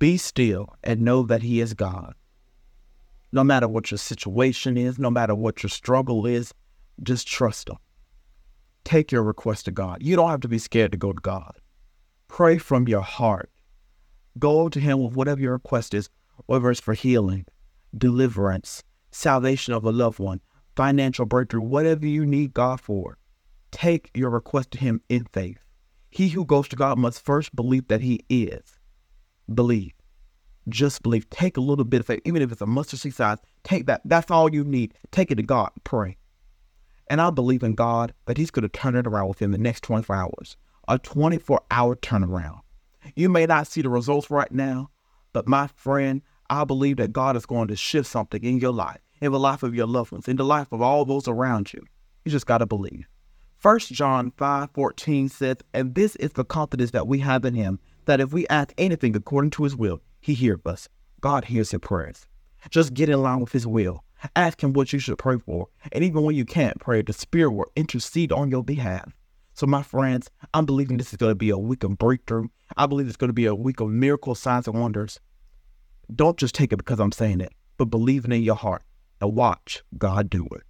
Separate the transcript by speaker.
Speaker 1: Be still and know that He is God. No matter what your situation is, no matter what your struggle is, just trust Him. Take your request to God. You don't have to be scared to go to God. Pray from your heart. Go to Him with whatever your request is, whether it's for healing, deliverance, salvation of a loved one, financial breakthrough, whatever you need God for. Take your request to Him in faith. He who goes to God must first believe that He is. Believe. Just believe. Take a little bit of faith, even if it's a mustard seed size. Take that. That's all you need. Take it to God. Pray. And I believe in God that He's going to turn it around within the next 24 hours. A 24 hour turnaround. You may not see the results right now, but my friend, I believe that God is going to shift something in your life, in the life of your loved ones, in the life of all those around you. You just got to believe. 1 John 5 14 says, And this is the confidence that we have in him, that if we ask anything according to his will, he hears us. God hears your prayers. Just get in line with his will. Ask him what you should pray for. And even when you can't pray, the Spirit will intercede on your behalf. So, my friends, I'm believing this is going to be a week of breakthrough. I believe it's going to be a week of miracles, signs, and wonders. Don't just take it because I'm saying it, but believe it in your heart and watch God do it.